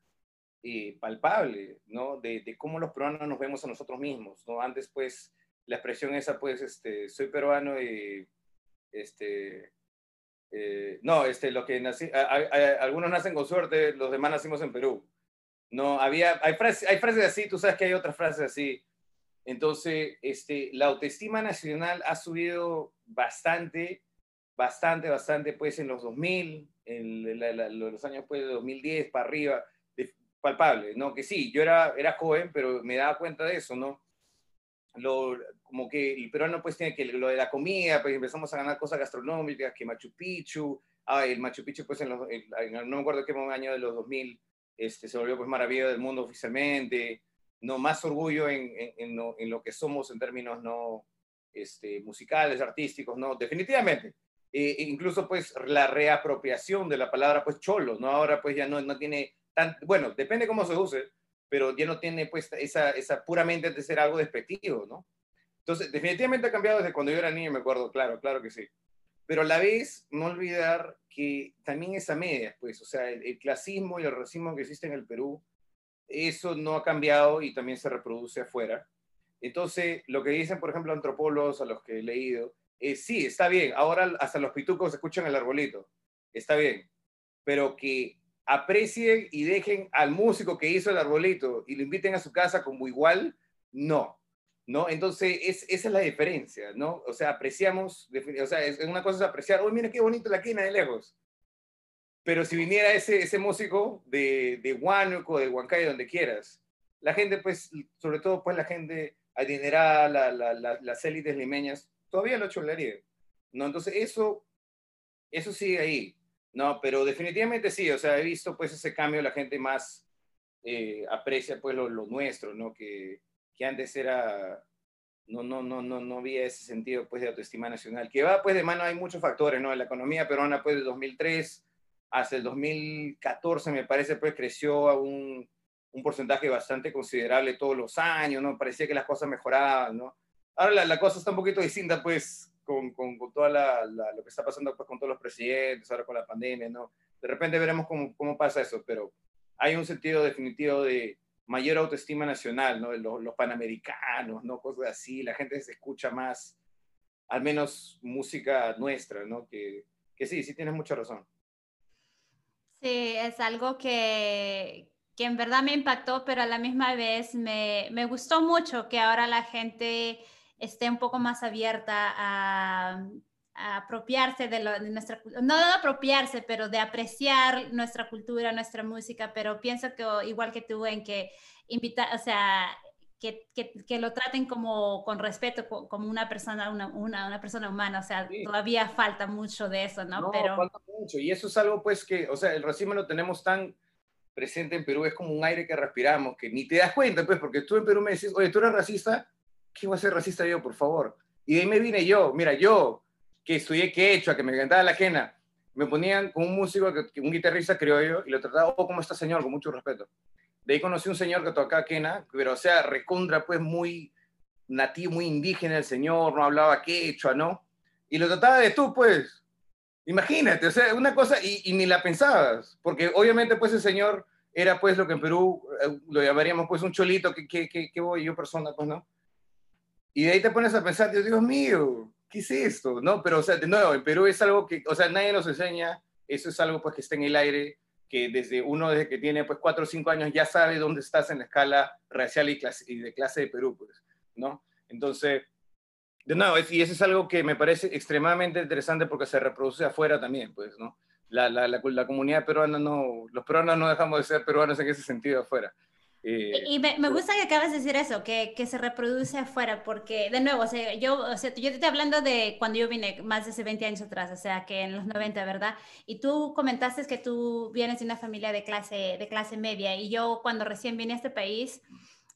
eh, palpable, ¿no? De, de, cómo los peruanos nos vemos a nosotros mismos, ¿no? Antes, pues, la expresión esa, pues, este, soy peruano y, este, eh, no, este, lo que nací, algunos nacen con suerte, los demás nacimos en Perú. No, había, hay frases, hay frases así, tú sabes que hay otras frases así. Entonces, este, la autoestima nacional ha subido bastante bastante, bastante, pues en los 2000, en los años pues de 2010 para arriba, palpable, ¿no? Que sí, yo era, era joven, pero me daba cuenta de eso, ¿no? Lo, como que el peruano pues tiene que, lo de la comida, pues empezamos a ganar cosas gastronómicas, que Machu Picchu, ah, el Machu Picchu pues en los, no me acuerdo qué año de los 2000, este, se volvió pues maravilla del mundo oficialmente, no más orgullo en, en, lo, en, lo, que somos en términos no este, musicales, artísticos, no, definitivamente. Eh, incluso pues la reapropiación de la palabra pues cholo, ¿no? Ahora pues ya no, no tiene tan, bueno, depende cómo se use, pero ya no tiene pues esa, esa puramente de ser algo despectivo, ¿no? Entonces, definitivamente ha cambiado desde cuando yo era niño, me acuerdo, claro, claro que sí. Pero a la vez, no olvidar que también es a medias, pues, o sea, el, clasismo y el racismo que existe en el Perú, eso no ha cambiado y también se reproduce afuera. Entonces, lo que dicen, por ejemplo, antropólogos a los que he leído, eh, sí, está bien, ahora hasta los pitucos escuchan el arbolito, está bien, pero que aprecien y dejen al músico que hizo el arbolito y lo inviten a su casa como igual, no, ¿no? Entonces, es, esa es la diferencia, ¿no? O sea, apreciamos, o sea, es, una cosa es apreciar, oh, mira qué bonito la quina de lejos, pero si viniera ese, ese músico de, de Huánuco, de Huancay, donde quieras, la gente, pues, sobre todo, pues, la gente adinerada, la, las élites limeñas, todavía lo cholaría. ¿no? Entonces, eso, eso sigue ahí, ¿no? Pero definitivamente sí, o sea, he visto pues ese cambio, la gente más eh, aprecia pues lo, nuestro, ¿no? Que, que antes era, no, no, no, no, no había ese sentido pues de autoestima nacional, que va pues de mano, hay muchos factores, ¿no? La economía peruana pues de 2003 hasta el 2014 me parece pues creció a un, un porcentaje bastante considerable todos los años, ¿no? Parecía que las cosas mejoraban, ¿no? Ahora la, cosa está un poquito distinta, pues, con, con, toda la, lo que está pasando pues, con todos los presidentes, ahora con la pandemia, ¿no? De repente veremos cómo, cómo pasa eso, pero hay un sentido definitivo de mayor autoestima nacional, ¿no? Los, los, panamericanos, ¿no? Cosas así, la gente se escucha más, al menos música nuestra, ¿no? Que, que sí, sí tienes mucha razón. Sí, es algo que, que en verdad me impactó, pero a la misma vez me, me gustó mucho que ahora la gente esté un poco más abierta a, apropiarse de, lo, de nuestra, no de apropiarse, pero de apreciar nuestra cultura, nuestra música, pero pienso que igual que tú en que invitar, o sea, que, que, que, lo traten como con respeto, como una persona, una, una, una persona humana, o sea, todavía falta mucho de eso, ¿no? No, pero... falta mucho, y eso es algo pues que, o sea, el racismo lo tenemos tan presente en Perú, es como un aire que respiramos, que ni te das cuenta, pues, porque tú en Perú me decís, oye, tú eres racista, ¿qué voy a ser racista yo, por favor? Y de ahí me vine yo, mira, yo, que estudié quechua, que me encantaba la quena, me ponían con un músico, un guitarrista criollo, y lo trataba, oh, como está señor, con mucho respeto. De ahí conocí un señor que tocaba quena, pero o sea, recondra, pues muy nativo, muy indígena el señor, no hablaba quechua, ¿no? Y lo trataba de tú, pues. Imagínate, o sea, una cosa, y, y ni la pensabas, porque obviamente, pues, el señor era, pues, lo que en Perú eh, lo llamaríamos, pues, un cholito, que, que, que, que voy yo persona, pues, ¿no? Y de ahí te pones a pensar, Dios, Dios mío, ¿qué es esto? ¿No? Pero, o sea, de nuevo, en Perú es algo que, o sea, nadie nos enseña, eso es algo pues que está en el aire, que desde uno, desde que tiene pues cuatro o cinco años, ya sabe dónde estás en la escala racial y, clase, y de clase de Perú, pues, ¿no? Entonces, de nuevo, y eso es algo que me parece extremadamente interesante porque se reproduce afuera también, pues, ¿no? La, la, la, la comunidad peruana no, los peruanos no dejamos de ser peruanos en ese sentido afuera. Eh, y me, me, gusta que acabas de decir eso, que, que, se reproduce afuera, porque de nuevo, o sea, yo, o sea, yo te estoy hablando de cuando yo vine más de hace 20 años atrás, o sea, que en los 90, ¿verdad? Y tú comentaste que tú vienes de una familia de clase, de clase media, y yo cuando recién vine a este país,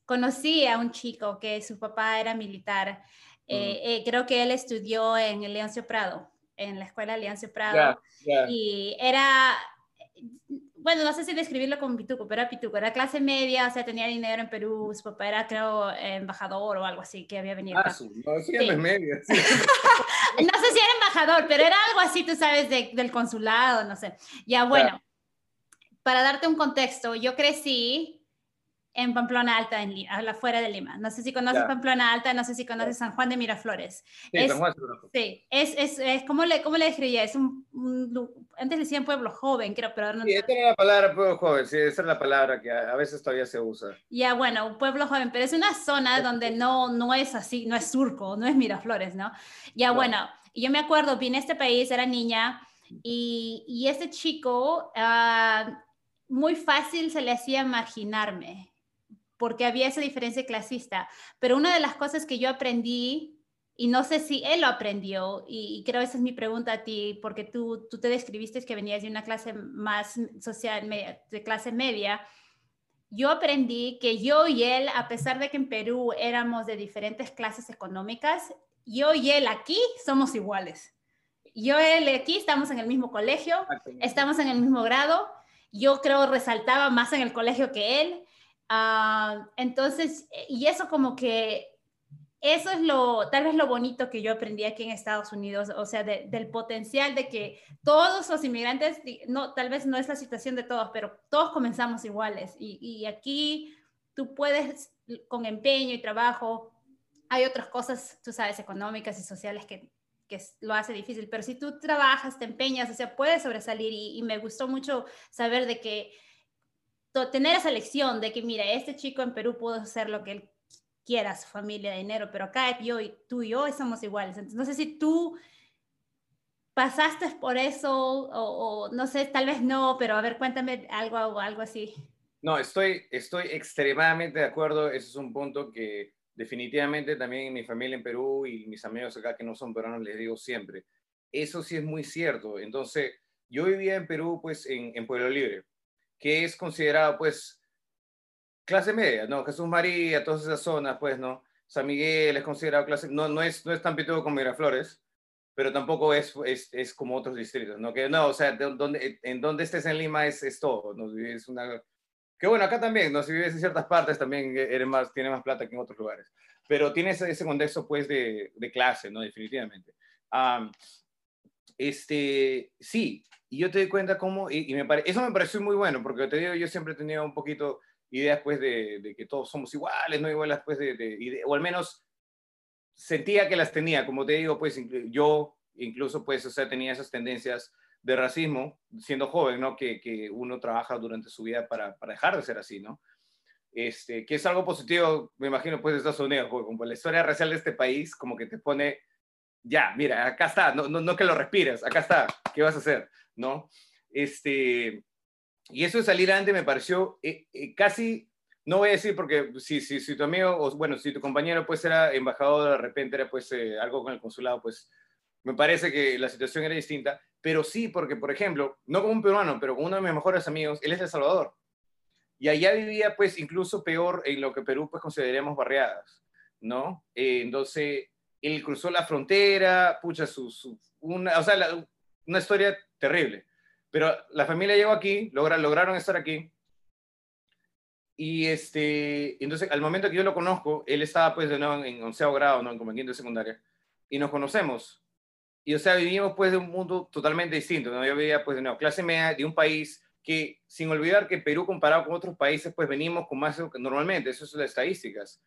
conocí a un chico que su papá era militar. Eh, eh, creo que él estudió en el Leoncio Prado, en la escuela Leoncio Prado, y era bueno, no sé si describirlo como pituco, pero era pituco, era clase media, o sea, tenía dinero en Perú, su papá era, creo, embajador o algo así, que había venido. Ah, no, sí, sí. media. [LAUGHS] no sé si era embajador, pero era algo así, tú sabes, del consulado, no sé. Ya, bueno, para darte un contexto, yo crecí en Pamplona Alta, en Lima, afuera de Lima. No sé si conoces Pamplona Alta, no sé si conoces San Juan de Miraflores. Sí, es, San Juan Sí, es, es, es ¿cómo, le, ¿cómo le describía? Es un, un, antes decían pueblo joven, creo, pero no. Sí, esta era la palabra pueblo joven, sí, esa es la palabra que a, a veces todavía se usa. Ya, bueno, pueblo joven, pero es una zona donde no, no es así, no es surco, no es Miraflores, ¿no? Ya, no. bueno, yo me acuerdo, vine a este país, era niña, y, y este chico, uh, muy fácil se le hacía marginarme porque había esa diferencia clasista. Pero una de las cosas que yo aprendí, y no sé si él lo aprendió, y, y creo esa es mi pregunta a ti, porque tú, tú te describiste que venías de una clase más social, de clase media, yo aprendí que yo y él, a pesar de que en Perú éramos de diferentes clases económicas, yo y él aquí somos iguales. Yo y él aquí estamos en el mismo colegio, estamos en el mismo grado, yo creo resaltaba más en el colegio que él, Uh, entonces, y eso como que, eso es lo, tal vez lo bonito que yo aprendí aquí en Estados Unidos, o sea, de, del potencial de que todos los inmigrantes, no, tal vez no es la situación de todos, pero todos comenzamos iguales. Y, y aquí tú puedes, con empeño y trabajo, hay otras cosas, tú sabes, económicas y sociales que, que lo hace difícil, pero si tú trabajas, te empeñas, o sea, puedes sobresalir y, y me gustó mucho saber de que tener esa lección de que, mira, este chico en Perú pudo hacer lo que él quiera, su familia, dinero, pero acá yo y tú y yo somos iguales. Entonces, no sé si tú pasaste por eso o, o, no sé, tal vez no, pero a ver, cuéntame algo o algo así. No, estoy, estoy extremadamente de acuerdo. Ese es un punto que definitivamente también mi familia en Perú y mis amigos acá que no son peruanos les digo siempre. Eso sí es muy cierto. Entonces, yo vivía en Perú, pues en, en Pueblo Libre que es considerado, pues, clase media, ¿no? Jesús María, todas esas zonas, pues, ¿no? San Miguel es considerado clase, no, no, es, no es tan pitudo como Miraflores, pero tampoco es, es, es, como otros distritos, ¿no? Que no, o sea, de, donde, en donde estés en Lima es, es todo, ¿no? Es una... Que bueno, acá también, ¿no? Si vives en ciertas partes también eres más, tienes más plata que en otros lugares, pero tienes ese contexto, pues, de, de clase, ¿no? Definitivamente. Este, sí, y yo te di cuenta cómo, y, y me pare, eso me pareció muy bueno, porque te digo, yo siempre tenido un poquito ideas, pues, de, de que todos somos iguales, no iguales, pues, de, de, o al menos sentía que las tenía, como te digo, pues, yo incluso, pues, o sea, tenía esas tendencias de racismo, siendo joven, ¿no? Que, que uno trabaja durante su vida para, para, dejar de ser así, ¿no? Este, que es algo positivo, me imagino, pues, de Estados Unidos, como la historia racial de este país, como que te pone ya, mira, acá está, no, no, no, que lo respires, acá está, ¿qué vas a hacer? ¿No? Este, y eso de salir antes me pareció eh, eh, casi, no voy a decir porque si, si, si, tu amigo, o bueno, si tu compañero pues era embajador, de repente era pues eh, algo con el consulado, pues me parece que la situación era distinta, pero sí porque, por ejemplo, no como un peruano, pero como uno de mis mejores amigos, él es de El Salvador. Y allá vivía pues incluso peor en lo que Perú pues consideraríamos barriadas, ¿no? Eh, entonces, él cruzó la frontera, pucha, su, su una, o sea, la, una historia terrible. Pero la familia llegó aquí, logra, lograron estar aquí. Y este, entonces, al momento que yo lo conozco, él estaba pues de nuevo en onceavo grado, ¿no? En quinto de secundaria. Y nos conocemos. Y o sea, vivimos pues de un mundo totalmente distinto, ¿no? Yo vivía pues de nuevo clase media de un país que, sin olvidar que Perú comparado con otros países, pues venimos con más normalmente, eso son las estadísticas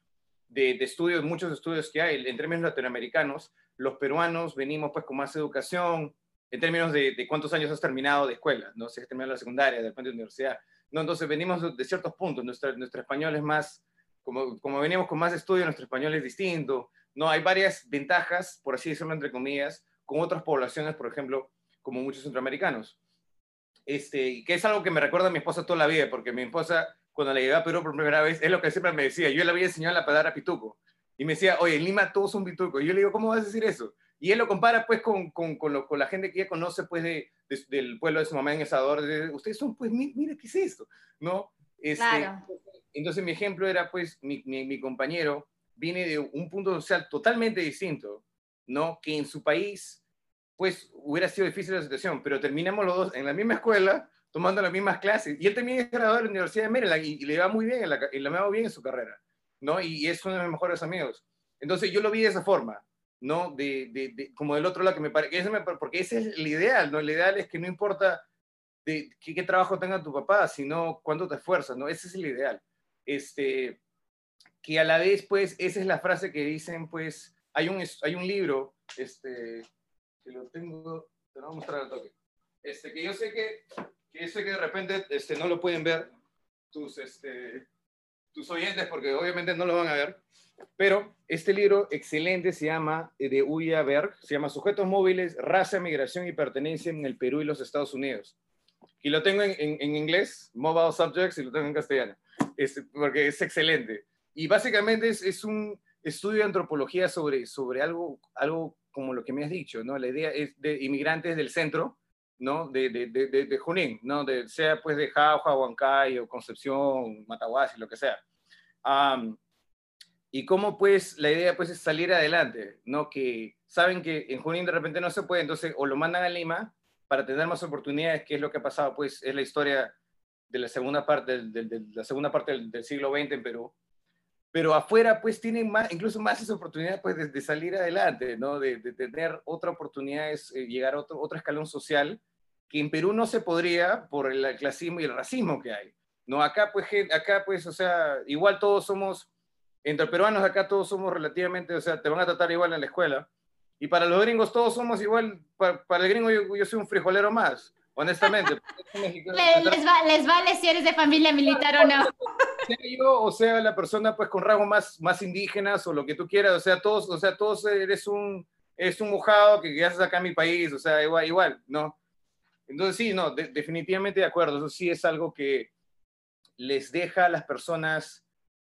de, de, estudios, muchos estudios que hay en términos latinoamericanos, los peruanos venimos pues con más educación, en términos de, de cuántos años has terminado de escuela, ¿no? Si has terminado la secundaria, después de universidad. No, entonces venimos de ciertos puntos, nuestro, nuestro español es más, como, como venimos con más estudio, nuestro español es distinto, ¿no? Hay varias ventajas, por así decirlo, entre comillas, con otras poblaciones, por ejemplo, como muchos centroamericanos. Este, que es algo que me recuerda a mi esposa toda la vida, porque mi esposa cuando le llegué a Perú por primera vez, es lo que siempre me decía. Yo le había enseñado la palabra pituco. Y me decía, oye, en Lima todos son pitucos. Y yo le digo, ¿cómo vas a decir eso? Y él lo compara pues con, con, con, lo, con la gente que ya conoce pues de, del pueblo de su mamá en El Salvador. Ustedes son pues, mira, ¿qué es esto? ¿No? Este, claro. Entonces mi ejemplo era pues, mi, mi, mi, compañero viene de un punto social totalmente distinto, ¿no? Que en su país pues hubiera sido difícil la situación, pero terminamos los dos en la misma escuela, tomando las mismas clases. Y él también es graduado de la Universidad de Maryland y, le va muy bien, en la, y le va bien en su carrera, ¿no? Y, es uno de mis mejores amigos. Entonces yo lo vi de esa forma, ¿no? De, de, como del otro lado que me parece, porque ese es el ideal, ¿no? El ideal es que no importa de qué, trabajo tenga tu papá, sino cuánto te esfuerzas, ¿no? Ese es el ideal. Este, que a la vez, pues, esa es la frase que dicen, pues, hay un, hay un libro, este, que lo tengo, te lo voy a mostrar al toque, este, que yo sé que que sé que de repente este, no lo pueden ver tus, este, tus oyentes porque obviamente no lo van a ver, pero este libro excelente se llama, eh, de Uya Berg, se llama Sujetos Móviles, Raza, Migración y Pertenencia en el Perú y los Estados Unidos. Y lo tengo en, en, inglés, Mobile Subjects, y lo tengo en castellano, este, porque es excelente. Y básicamente es, es, un estudio de antropología sobre, sobre algo, algo como lo que me has dicho, ¿no? La idea es de inmigrantes del centro, ¿no? De, de, de, de Junín, ¿no? Sea pues de Jauja, Huancay o Concepción, Mataguasi, lo que sea. Y cómo pues la idea pues es salir adelante, ¿no? Que saben que en Junín de repente no se puede, entonces o lo mandan a Lima para tener más oportunidades, que es lo que ha pasado pues es la historia de la segunda parte, de, la segunda parte del, siglo XX en Perú. Pero afuera pues tienen más, incluso más esa oportunidad pues de, salir adelante, ¿no? De, tener otra oportunidad, es eh, llegar a otro, otro escalón social que en Perú no se podría por el clasismo y el racismo que hay. No, acá pues, acá pues, o sea, igual todos somos, entre peruanos acá todos somos relativamente, o sea, te van a tratar igual en la escuela. Y para los gringos todos somos igual, para, el gringo yo, soy un frijolero más, honestamente. [LAUGHS] les, vale si eres de familia militar o no. [LAUGHS] Yo, o sea, la persona pues con rasgos más, más indígenas o lo que tú quieras, o sea, todos, o sea, todos eres un, es un mojado que, que haces acá en mi país, o sea, igual, igual, ¿no? Entonces, sí, no, definitivamente de acuerdo. Eso sí es algo que les deja a las personas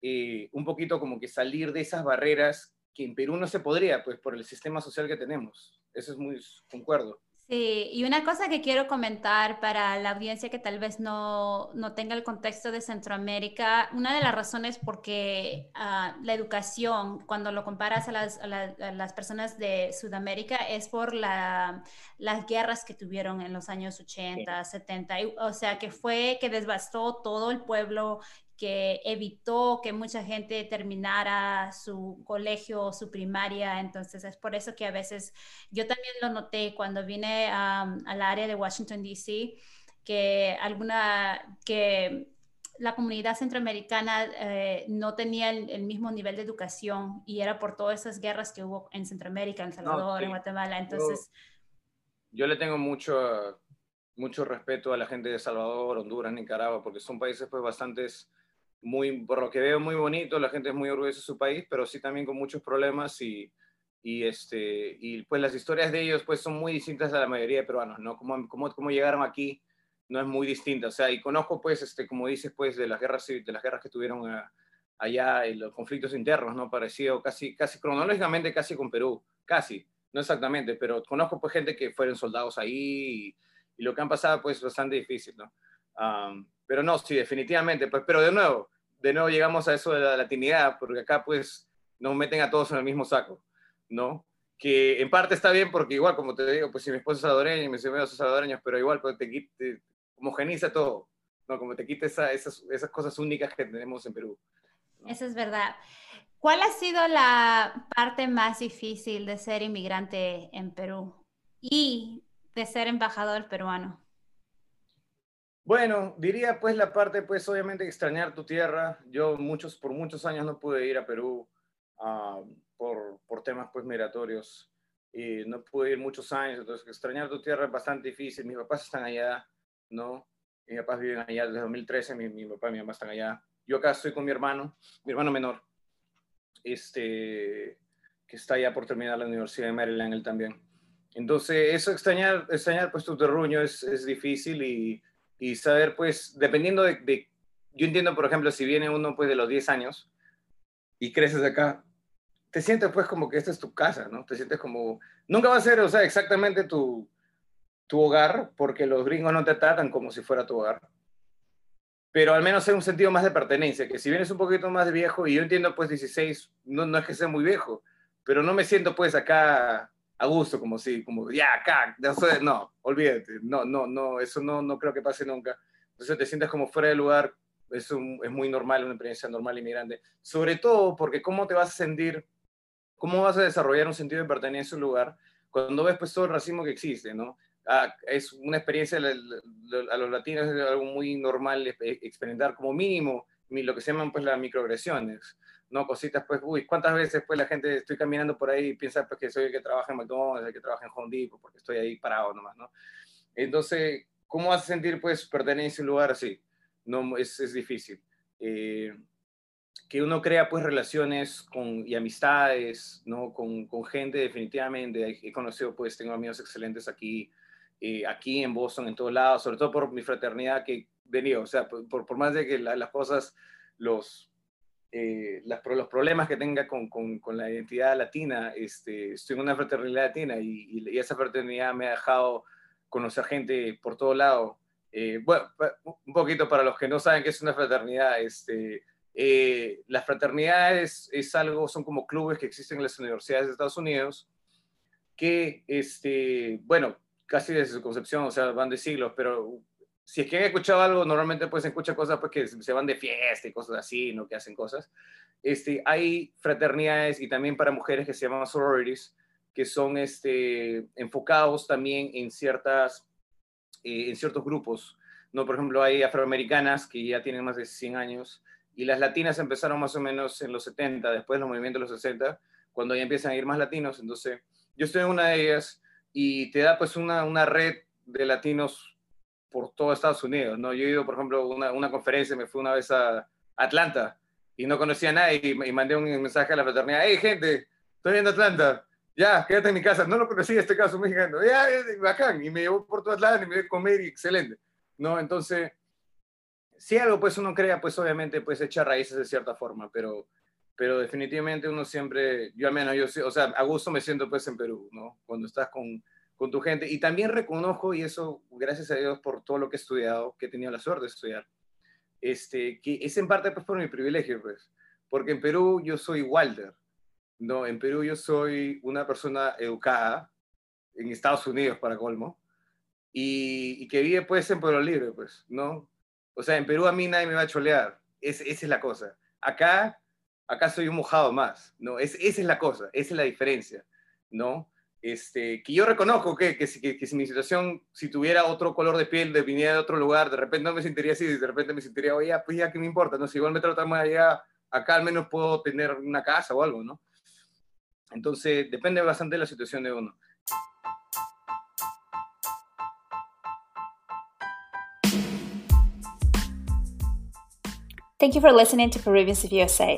eh, un poquito como que salir de esas barreras que en Perú no se podría, pues por el sistema social que tenemos. Eso es muy, concuerdo. Sí, y una cosa que quiero comentar para la audiencia que tal vez no, no tenga el contexto de Centroamérica, una de las razones por qué ah, la educación, cuando lo comparas a las, a, las, personas de Sudamérica, es por la, las guerras que tuvieron en los años 80, 70, o sea, que fue que devastó todo el pueblo que evitó que mucha gente terminara su colegio o su primaria. Entonces es por eso que a veces yo también lo noté cuando vine al área de Washington, D.C., que alguna, que la comunidad centroamericana eh, no tenía el, mismo nivel de educación y era por todas esas guerras que hubo en Centroamérica, en El Salvador, en Guatemala. Entonces... Yo, yo le tengo mucho, mucho respeto a la gente de El Salvador, Honduras, Nicaragua, porque son países pues bastantes muy, por lo que veo, muy bonito, la gente es muy orgullosa de su país, pero sí también con muchos problemas y, y, este, y pues las historias de ellos pues son muy distintas a la mayoría de peruanos, ¿no? Cómo, cómo, cómo llegaron aquí no es muy distinta, o sea, y conozco pues, este, como dices, pues de las guerras, de las guerras que tuvieron allá, y los conflictos internos, ¿no? Parecido casi, casi cronológicamente casi con Perú, casi, no exactamente, pero conozco pues gente que fueron soldados ahí y, y lo que han pasado pues bastante difícil, ¿no? Pero no, sí, definitivamente. Pues, pero de nuevo, de nuevo llegamos a eso de la latinidad, porque acá pues nos meten a todos en el mismo saco, ¿no? Que en parte está bien porque igual, como te digo, pues si mi esposo es salvadoreño y mis amigos son salvadoreños, pero igual pues, te, te homogeniza todo, ¿no? Como te quita esas, esas cosas únicas que tenemos en Perú. Eso es verdad. ¿Cuál ha sido la parte más difícil de ser inmigrante en Perú y de ser embajador peruano? Bueno, diría pues la parte, pues obviamente extrañar tu tierra. Yo muchos, por muchos años no pude ir a Perú ah, por, por, temas pues migratorios y no pude ir muchos años, entonces extrañar tu tierra es bastante difícil. Mis papás están allá, ¿no? Mis papás viven allá desde 2013, mi, mi papá y mi mamá están allá. Yo acá estoy con mi hermano, mi hermano menor, este, que está allá por terminar la Universidad de Maryland, él también. Entonces, eso extrañar, extrañar pues tu terruño es, es difícil y y saber, pues, dependiendo de, yo entiendo, por ejemplo, si viene uno pues de los 10 años y creces acá, te sientes pues como que esta es tu casa, ¿no? Te sientes como, nunca va a ser, o sea, exactamente tu, tu hogar, porque los gringos no te tratan como si fuera tu hogar, pero al menos hay un sentido más de pertenencia, que si vienes un poquito más viejo, y yo entiendo pues 16, no, no es que sea muy viejo, pero no me siento pues acá a gusto, como si, como ya acá, no, olvídate, no, no, no, eso no, no creo que pase nunca. Entonces te sientes como fuera de lugar, es, es muy normal, una experiencia normal inmigrante, sobre todo porque cómo te vas a sentir, cómo vas a desarrollar un sentido de pertenencia a un lugar cuando ves pues todo el racismo que existe, ¿no? Ah, es una experiencia a los latinos es algo muy normal experimentar como mínimo lo que se llaman pues las microagresiones, ¿no? Cositas pues, uy, ¿cuántas veces pues la gente estoy caminando por ahí y piensa pues que soy el que trabaja en McDonald's, el que trabaja en Home Depot, porque estoy ahí parado nomás, ¿no? Entonces, ¿cómo a sentir pues pertenencia a un lugar así? No, es, es difícil. Eh, que uno crea pues relaciones con, y amistades, ¿no? Con, con gente definitivamente. He conocido pues, tengo amigos excelentes aquí, eh, aquí en Boston, en todos lados, sobre todo por mi fraternidad que venía, o sea, por, por más de que las cosas, los, eh, las, los problemas que tenga con, con, con, la identidad latina, este, estoy en una fraternidad latina y, y, esa fraternidad me ha dejado conocer gente por todo lado. Eh, bueno, un poquito para los que no saben qué es una fraternidad, este, eh, las fraternidades es algo, son como clubes que existen en las universidades de Estados Unidos, que, este, bueno, casi desde su concepción, o sea, van de siglos, pero si es que han escuchado algo, normalmente pues se escucha cosas pues que se van de fiesta y cosas así, ¿no? Que hacen cosas. Este, hay fraternidades y también para mujeres que se llaman sororities, que son este, enfocados también en, ciertas, eh, en ciertos grupos. ¿no? Por ejemplo, hay afroamericanas que ya tienen más de 100 años y las latinas empezaron más o menos en los 70, después de los movimientos de los 60, cuando ya empiezan a ir más latinos. Entonces, yo estoy en una de ellas y te da pues una, una red de latinos por todo Estados Unidos, ¿no? Yo he ido, por ejemplo, a una, una, conferencia, me fui una vez a Atlanta y no conocía a nadie y, mandé un mensaje a la fraternidad, hey gente, estoy en Atlanta, ya, quédate en mi casa, no lo conocí este caso mexicano, ya, bacán, y me llevó por todo Atlanta y me dio a comer y excelente, ¿no? Entonces, si algo pues uno crea, pues obviamente pues echa raíces de cierta forma, pero pero definitivamente uno siempre, yo al menos, yo, o sea, a gusto me siento pues en Perú, ¿no? Cuando estás con, con tu gente. Y también reconozco, y eso gracias a Dios por todo lo que he estudiado, que he tenido la suerte de estudiar, este, que es en parte pues por mi privilegio, pues, porque en Perú yo soy Walter, ¿no? En Perú yo soy una persona educada, en Estados Unidos para colmo, y, y que vive pues en Pueblo Libre, pues, ¿no? O sea, en Perú a mí nadie me va a cholear, es, esa es la cosa. Acá acá soy un mojado más, ¿no? Es, esa es la cosa, esa es la diferencia, ¿no? Este, que yo reconozco que, que, que, si mi situación, si tuviera otro color de piel, de viniera de otro lugar, de repente no me sentiría así, de repente me sentiría, oye, pues ya, ¿qué me importa? No? Si igual me tratan más allá, acá al menos puedo tener una casa o algo, ¿no? Entonces, depende bastante de la situación de uno. Thank you for listening to Peruvians of USA.